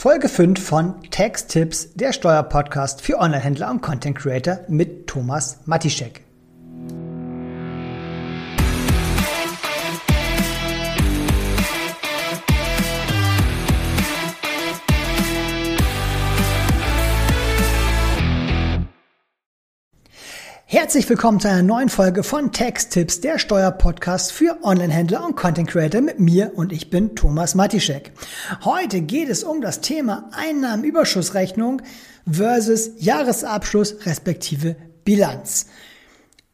Folge 5 von Tax Tips, der Steuerpodcast für Onlinehändler und Content Creator mit Thomas Matischek. Herzlich willkommen zu einer neuen Folge von Tax Tips, der Steuerpodcast für Onlinehändler und Content Creator mit mir und ich bin Thomas Matischek. Heute geht es um das Thema Einnahmenüberschussrechnung versus Jahresabschluss respektive Bilanz.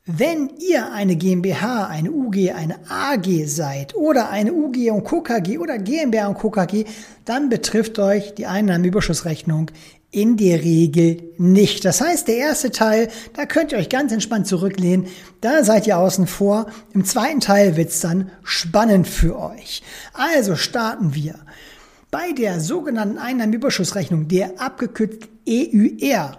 Wenn ihr eine GmbH, eine UG, eine AG seid oder eine UG und KKG oder GmbH und KKG, dann betrifft euch die Einnahmenüberschussrechnung in der Regel nicht. Das heißt, der erste Teil, da könnt ihr euch ganz entspannt zurücklehnen, da seid ihr außen vor. Im zweiten Teil wird's dann spannend für euch. Also starten wir. Bei der sogenannten Einnahmenüberschussrechnung, der abgekürzt EUR,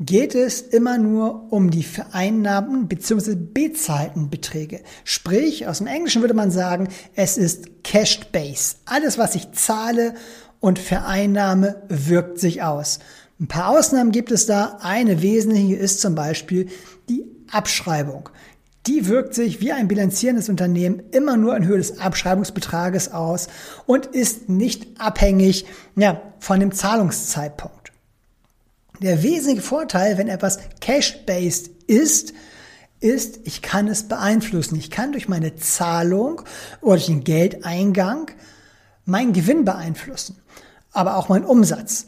geht es immer nur um die vereinnahmten bzw. bezahlten Beträge. Sprich, aus dem Englischen würde man sagen, es ist Cash Base. Alles, was ich zahle und Vereinnahme wirkt sich aus. Ein paar Ausnahmen gibt es da. Eine wesentliche ist zum Beispiel die Abschreibung. Die wirkt sich wie ein bilanzierendes Unternehmen immer nur in Höhe des Abschreibungsbetrages aus und ist nicht abhängig ja, von dem Zahlungszeitpunkt. Der wesentliche Vorteil, wenn etwas cash-based ist, ist, ich kann es beeinflussen. Ich kann durch meine Zahlung oder durch den Geldeingang meinen Gewinn beeinflussen, aber auch meinen Umsatz.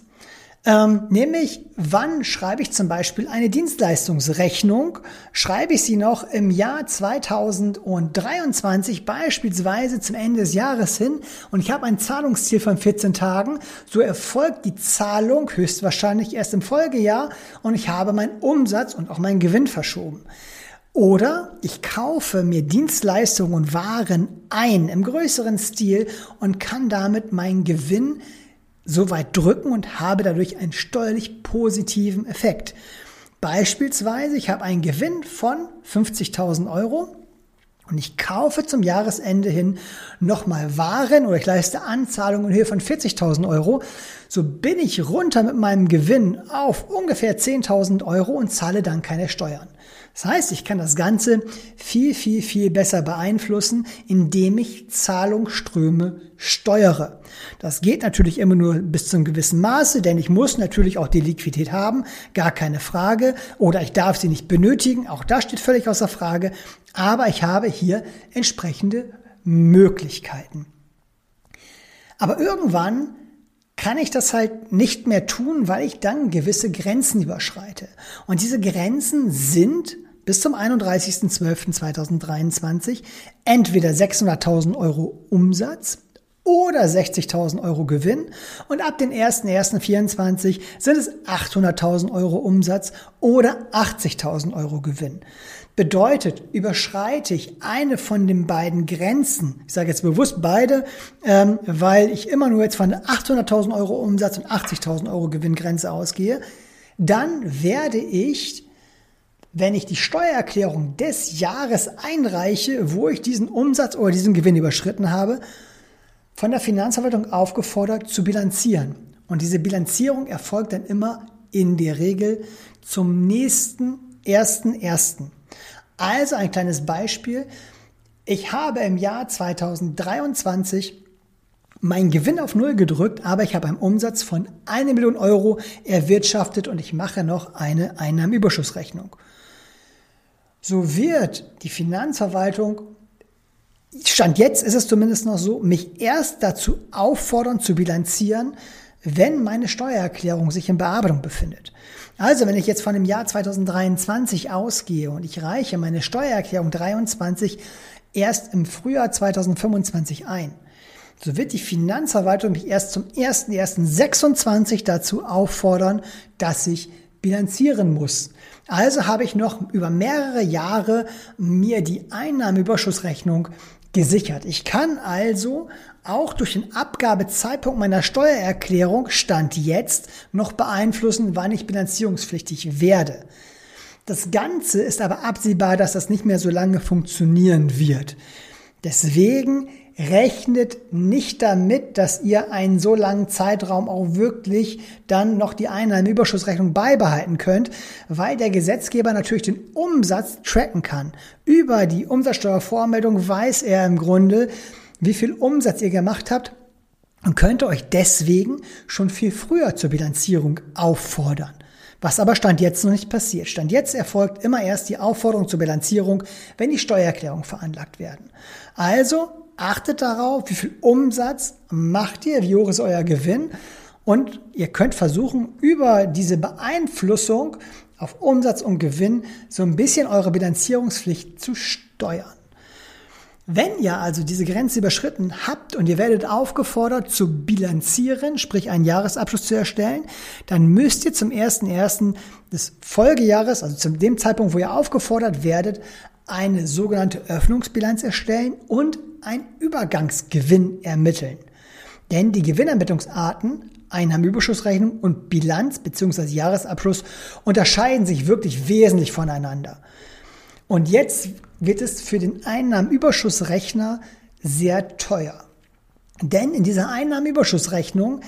Ähm, nämlich, wann schreibe ich zum Beispiel eine Dienstleistungsrechnung? Schreibe ich sie noch im Jahr 2023 beispielsweise zum Ende des Jahres hin und ich habe ein Zahlungsziel von 14 Tagen, so erfolgt die Zahlung höchstwahrscheinlich erst im Folgejahr und ich habe meinen Umsatz und auch meinen Gewinn verschoben. Oder ich kaufe mir Dienstleistungen und Waren ein im größeren Stil und kann damit meinen Gewinn so weit drücken und habe dadurch einen steuerlich positiven Effekt. Beispielsweise, ich habe einen Gewinn von 50.000 Euro und ich kaufe zum Jahresende hin nochmal Waren oder ich leiste Anzahlungen in Höhe von 40.000 Euro, so bin ich runter mit meinem Gewinn auf ungefähr 10.000 Euro und zahle dann keine Steuern. Das heißt, ich kann das Ganze viel, viel, viel besser beeinflussen, indem ich Zahlungsströme steuere. Das geht natürlich immer nur bis zu einem gewissen Maße, denn ich muss natürlich auch die Liquidität haben, gar keine Frage. Oder ich darf sie nicht benötigen, auch das steht völlig außer Frage. Aber ich habe hier entsprechende Möglichkeiten. Aber irgendwann kann ich das halt nicht mehr tun, weil ich dann gewisse Grenzen überschreite. Und diese Grenzen sind bis zum 31.12.2023 entweder 600.000 Euro Umsatz oder 60.000 Euro Gewinn und ab den 1.1.24 sind es 800.000 Euro Umsatz oder 80.000 Euro Gewinn. Bedeutet, überschreite ich eine von den beiden Grenzen, ich sage jetzt bewusst beide, ähm, weil ich immer nur jetzt von 800.000 Euro Umsatz und 80.000 Euro Gewinngrenze ausgehe, dann werde ich wenn ich die Steuererklärung des Jahres einreiche, wo ich diesen Umsatz oder diesen Gewinn überschritten habe, von der Finanzverwaltung aufgefordert zu bilanzieren. Und diese Bilanzierung erfolgt dann immer in der Regel zum nächsten ersten ersten. Also ein kleines Beispiel. Ich habe im Jahr 2023 meinen Gewinn auf Null gedrückt, aber ich habe einen Umsatz von eine Million Euro erwirtschaftet und ich mache noch eine Einnahmenüberschussrechnung so wird die Finanzverwaltung, Stand jetzt ist es zumindest noch so, mich erst dazu auffordern zu bilanzieren, wenn meine Steuererklärung sich in Bearbeitung befindet. Also wenn ich jetzt von dem Jahr 2023 ausgehe und ich reiche meine Steuererklärung 23 erst im Frühjahr 2025 ein, so wird die Finanzverwaltung mich erst zum 01.01.26 dazu auffordern, dass ich bilanzieren muss. Also habe ich noch über mehrere Jahre mir die Einnahmeüberschussrechnung gesichert. Ich kann also auch durch den Abgabezeitpunkt meiner Steuererklärung Stand jetzt noch beeinflussen, wann ich bilanzierungspflichtig werde. Das Ganze ist aber absehbar, dass das nicht mehr so lange funktionieren wird. Deswegen rechnet nicht damit, dass ihr einen so langen Zeitraum auch wirklich dann noch die Einnahmenüberschussrechnung beibehalten könnt, weil der Gesetzgeber natürlich den Umsatz tracken kann. Über die Umsatzsteuervormeldung weiß er im Grunde, wie viel Umsatz ihr gemacht habt und könnte euch deswegen schon viel früher zur Bilanzierung auffordern. Was aber Stand jetzt noch nicht passiert. Stand jetzt erfolgt immer erst die Aufforderung zur Bilanzierung, wenn die Steuererklärungen veranlagt werden. Also achtet darauf, wie viel Umsatz macht ihr, wie hoch ist euer Gewinn und ihr könnt versuchen, über diese Beeinflussung auf Umsatz und Gewinn so ein bisschen eure Bilanzierungspflicht zu steuern. Wenn ihr also diese Grenze überschritten habt und ihr werdet aufgefordert zu bilanzieren, sprich einen Jahresabschluss zu erstellen, dann müsst ihr zum 1.1. des Folgejahres, also zu dem Zeitpunkt, wo ihr aufgefordert werdet, eine sogenannte Öffnungsbilanz erstellen und einen Übergangsgewinn ermitteln. Denn die Gewinnermittlungsarten Einnahmenüberschussrechnung und Bilanz bzw. Jahresabschluss unterscheiden sich wirklich wesentlich voneinander. Und jetzt wird es für den Einnahmenüberschussrechner sehr teuer. Denn in dieser Einnahmenüberschussrechnung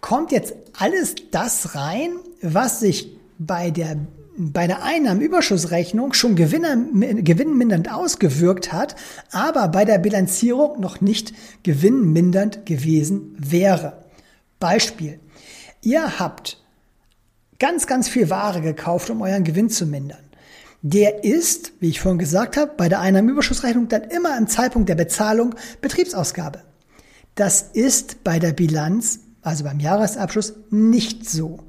kommt jetzt alles das rein, was sich bei der, bei der Einnahmenüberschussrechnung schon gewinnmindernd ausgewirkt hat, aber bei der Bilanzierung noch nicht gewinnmindernd gewesen wäre. Beispiel. Ihr habt ganz, ganz viel Ware gekauft, um euren Gewinn zu mindern der ist, wie ich vorhin gesagt habe, bei der Einnahmenüberschussrechnung dann immer im Zeitpunkt der Bezahlung Betriebsausgabe. Das ist bei der Bilanz, also beim Jahresabschluss, nicht so.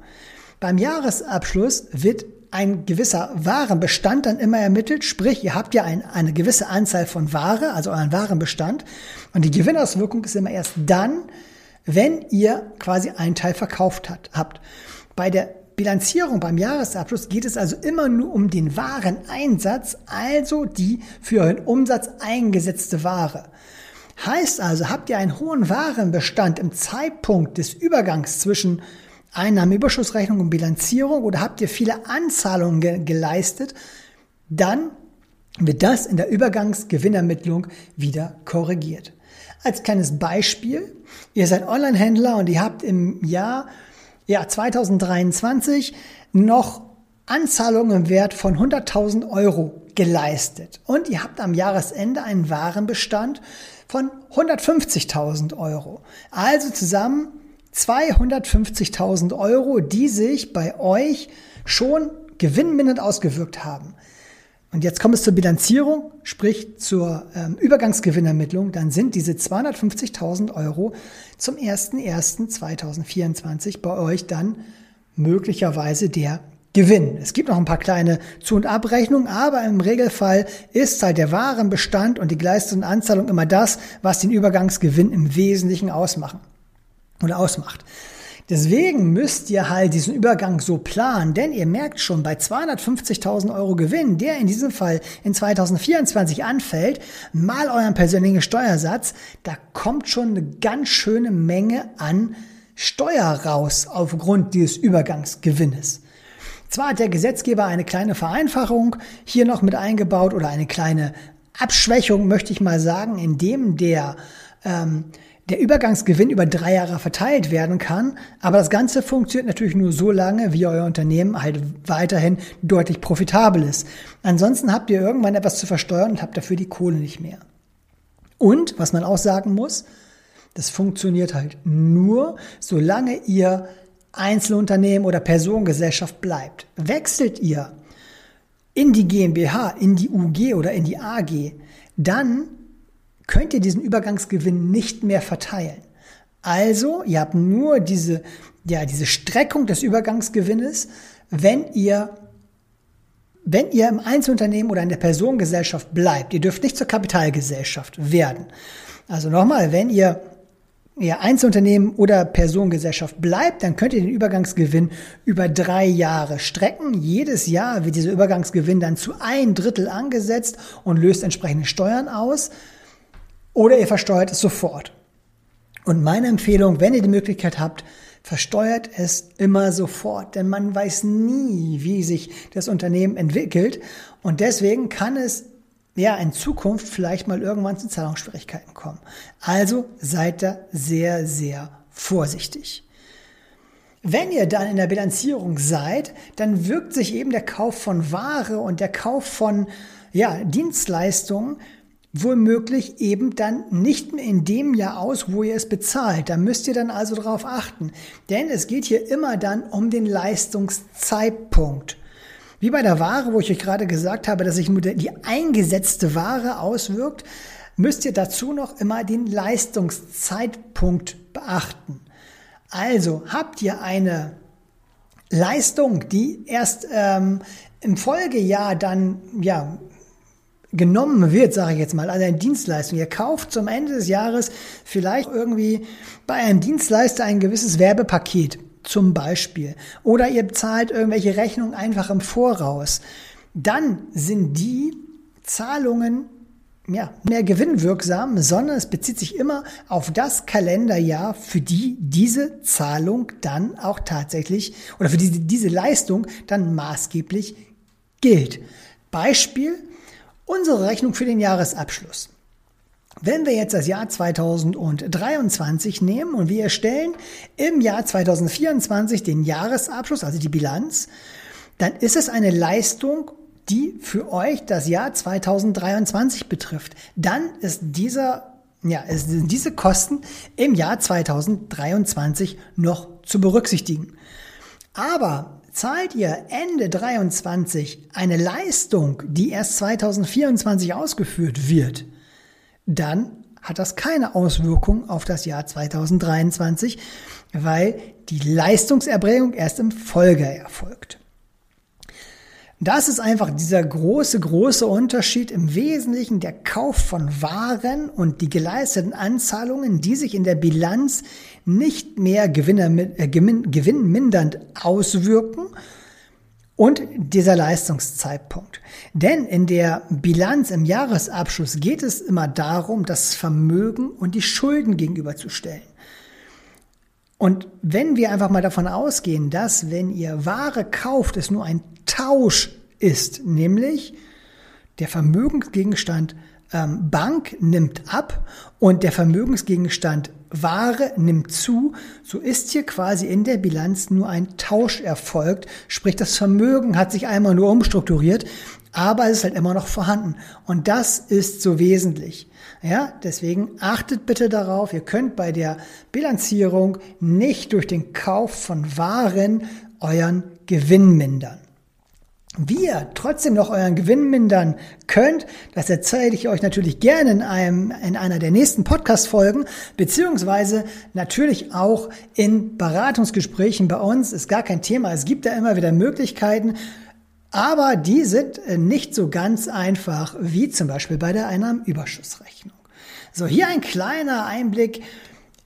Beim Jahresabschluss wird ein gewisser Warenbestand dann immer ermittelt, sprich, ihr habt ja ein, eine gewisse Anzahl von Ware, also euren Warenbestand, und die Gewinnauswirkung ist immer erst dann, wenn ihr quasi einen Teil verkauft hat, habt. Bei der Bilanzierung beim Jahresabschluss geht es also immer nur um den Wareneinsatz, also die für euren Umsatz eingesetzte Ware. Heißt also, habt ihr einen hohen Warenbestand im Zeitpunkt des Übergangs zwischen Einnahmenüberschussrechnung und Bilanzierung oder habt ihr viele Anzahlungen ge geleistet, dann wird das in der Übergangsgewinnermittlung wieder korrigiert. Als kleines Beispiel, ihr seid Online-Händler und ihr habt im Jahr ja, 2023 noch Anzahlungen im Wert von 100.000 Euro geleistet. Und ihr habt am Jahresende einen Warenbestand von 150.000 Euro. Also zusammen 250.000 Euro, die sich bei euch schon gewinnmindernd ausgewirkt haben. Und jetzt kommt es zur Bilanzierung, sprich zur ähm, Übergangsgewinnermittlung. Dann sind diese 250.000 Euro zum 01.01.2024 bei euch dann möglicherweise der Gewinn. Es gibt noch ein paar kleine Zu- und Abrechnungen, aber im Regelfall ist halt der Warenbestand und die geleisteten Anzahlung immer das, was den Übergangsgewinn im Wesentlichen ausmachen oder ausmacht. Deswegen müsst ihr halt diesen Übergang so planen, denn ihr merkt schon, bei 250.000 Euro Gewinn, der in diesem Fall in 2024 anfällt, mal euren persönlichen Steuersatz, da kommt schon eine ganz schöne Menge an Steuer raus aufgrund dieses Übergangsgewinnes. Zwar hat der Gesetzgeber eine kleine Vereinfachung hier noch mit eingebaut oder eine kleine Abschwächung, möchte ich mal sagen, indem der ähm, der Übergangsgewinn über drei Jahre verteilt werden kann, aber das Ganze funktioniert natürlich nur so lange, wie euer Unternehmen halt weiterhin deutlich profitabel ist. Ansonsten habt ihr irgendwann etwas zu versteuern und habt dafür die Kohle nicht mehr. Und, was man auch sagen muss, das funktioniert halt nur, solange ihr Einzelunternehmen oder Personengesellschaft bleibt. Wechselt ihr in die GmbH, in die UG oder in die AG, dann könnt ihr diesen Übergangsgewinn nicht mehr verteilen. Also, ihr habt nur diese, ja, diese Streckung des Übergangsgewinnes, wenn ihr wenn ihr im Einzelunternehmen oder in der Personengesellschaft bleibt, ihr dürft nicht zur Kapitalgesellschaft werden. Also nochmal, wenn ihr ihr Einzelunternehmen oder Personengesellschaft bleibt, dann könnt ihr den Übergangsgewinn über drei Jahre strecken. Jedes Jahr wird dieser Übergangsgewinn dann zu ein Drittel angesetzt und löst entsprechende Steuern aus. Oder ihr versteuert es sofort. Und meine Empfehlung, wenn ihr die Möglichkeit habt, versteuert es immer sofort, denn man weiß nie, wie sich das Unternehmen entwickelt und deswegen kann es ja in Zukunft vielleicht mal irgendwann zu Zahlungsschwierigkeiten kommen. Also seid da sehr, sehr vorsichtig. Wenn ihr dann in der Bilanzierung seid, dann wirkt sich eben der Kauf von Ware und der Kauf von ja, Dienstleistungen womöglich eben dann nicht mehr in dem Jahr aus, wo ihr es bezahlt. Da müsst ihr dann also darauf achten. Denn es geht hier immer dann um den Leistungszeitpunkt. Wie bei der Ware, wo ich euch gerade gesagt habe, dass sich nur die eingesetzte Ware auswirkt, müsst ihr dazu noch immer den Leistungszeitpunkt beachten. Also habt ihr eine Leistung, die erst ähm, im Folgejahr dann ja genommen wird, sage ich jetzt mal, also eine Dienstleistung. Ihr kauft zum Ende des Jahres vielleicht irgendwie bei einem Dienstleister ein gewisses Werbepaket zum Beispiel. Oder ihr bezahlt irgendwelche Rechnungen einfach im Voraus. Dann sind die Zahlungen ja, mehr gewinnwirksam, sondern es bezieht sich immer auf das Kalenderjahr, für die diese Zahlung dann auch tatsächlich oder für diese, diese Leistung dann maßgeblich gilt. Beispiel, Unsere Rechnung für den Jahresabschluss. Wenn wir jetzt das Jahr 2023 nehmen und wir erstellen im Jahr 2024 den Jahresabschluss, also die Bilanz, dann ist es eine Leistung, die für euch das Jahr 2023 betrifft. Dann ist dieser, ja, sind diese Kosten im Jahr 2023 noch zu berücksichtigen. Aber Zahlt ihr Ende 23 eine Leistung, die erst 2024 ausgeführt wird, dann hat das keine Auswirkung auf das Jahr 2023, weil die Leistungserbringung erst im Folgejahr erfolgt. Das ist einfach dieser große, große Unterschied im Wesentlichen der Kauf von Waren und die geleisteten Anzahlungen, die sich in der Bilanz nicht mehr äh, gewinnmindernd auswirken und dieser Leistungszeitpunkt. Denn in der Bilanz im Jahresabschluss geht es immer darum, das Vermögen und die Schulden gegenüberzustellen. Und wenn wir einfach mal davon ausgehen, dass wenn ihr Ware kauft, es nur ein Tausch ist, nämlich der Vermögensgegenstand ähm, Bank nimmt ab und der Vermögensgegenstand Ware nimmt zu, so ist hier quasi in der Bilanz nur ein Tausch erfolgt, sprich das Vermögen hat sich einmal nur umstrukturiert, aber es ist halt immer noch vorhanden und das ist so wesentlich. Ja, deswegen achtet bitte darauf, ihr könnt bei der Bilanzierung nicht durch den Kauf von Waren euren Gewinn mindern. Wie ihr trotzdem noch euren Gewinn mindern könnt, das erzähle ich euch natürlich gerne in, einem, in einer der nächsten Podcast-Folgen, beziehungsweise natürlich auch in Beratungsgesprächen bei uns. Ist gar kein Thema. Es gibt da immer wieder Möglichkeiten, aber die sind äh, nicht so ganz einfach wie zum Beispiel bei der Einnahmenüberschussrechnung. So, hier ein kleiner Einblick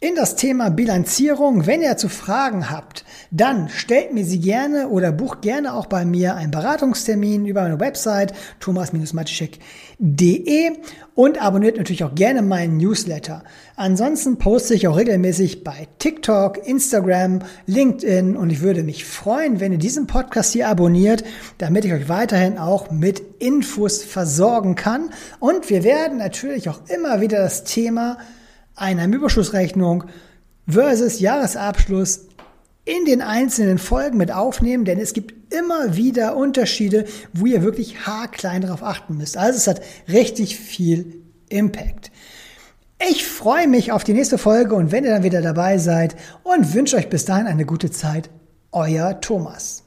in das Thema Bilanzierung. Wenn ihr zu Fragen habt, dann stellt mir sie gerne oder bucht gerne auch bei mir einen Beratungstermin über meine Website thomas-matischek.de und abonniert natürlich auch gerne meinen Newsletter. Ansonsten poste ich auch regelmäßig bei TikTok, Instagram, LinkedIn und ich würde mich freuen, wenn ihr diesen Podcast hier abonniert, damit ich euch weiterhin auch mit Infos versorgen kann. Und wir werden natürlich auch immer wieder das Thema Einnahmenüberschussrechnung versus Jahresabschluss in den einzelnen Folgen mit aufnehmen, denn es gibt immer wieder Unterschiede, wo ihr wirklich haarklein darauf achten müsst. Also es hat richtig viel Impact. Ich freue mich auf die nächste Folge und wenn ihr dann wieder dabei seid und wünsche euch bis dahin eine gute Zeit. Euer Thomas.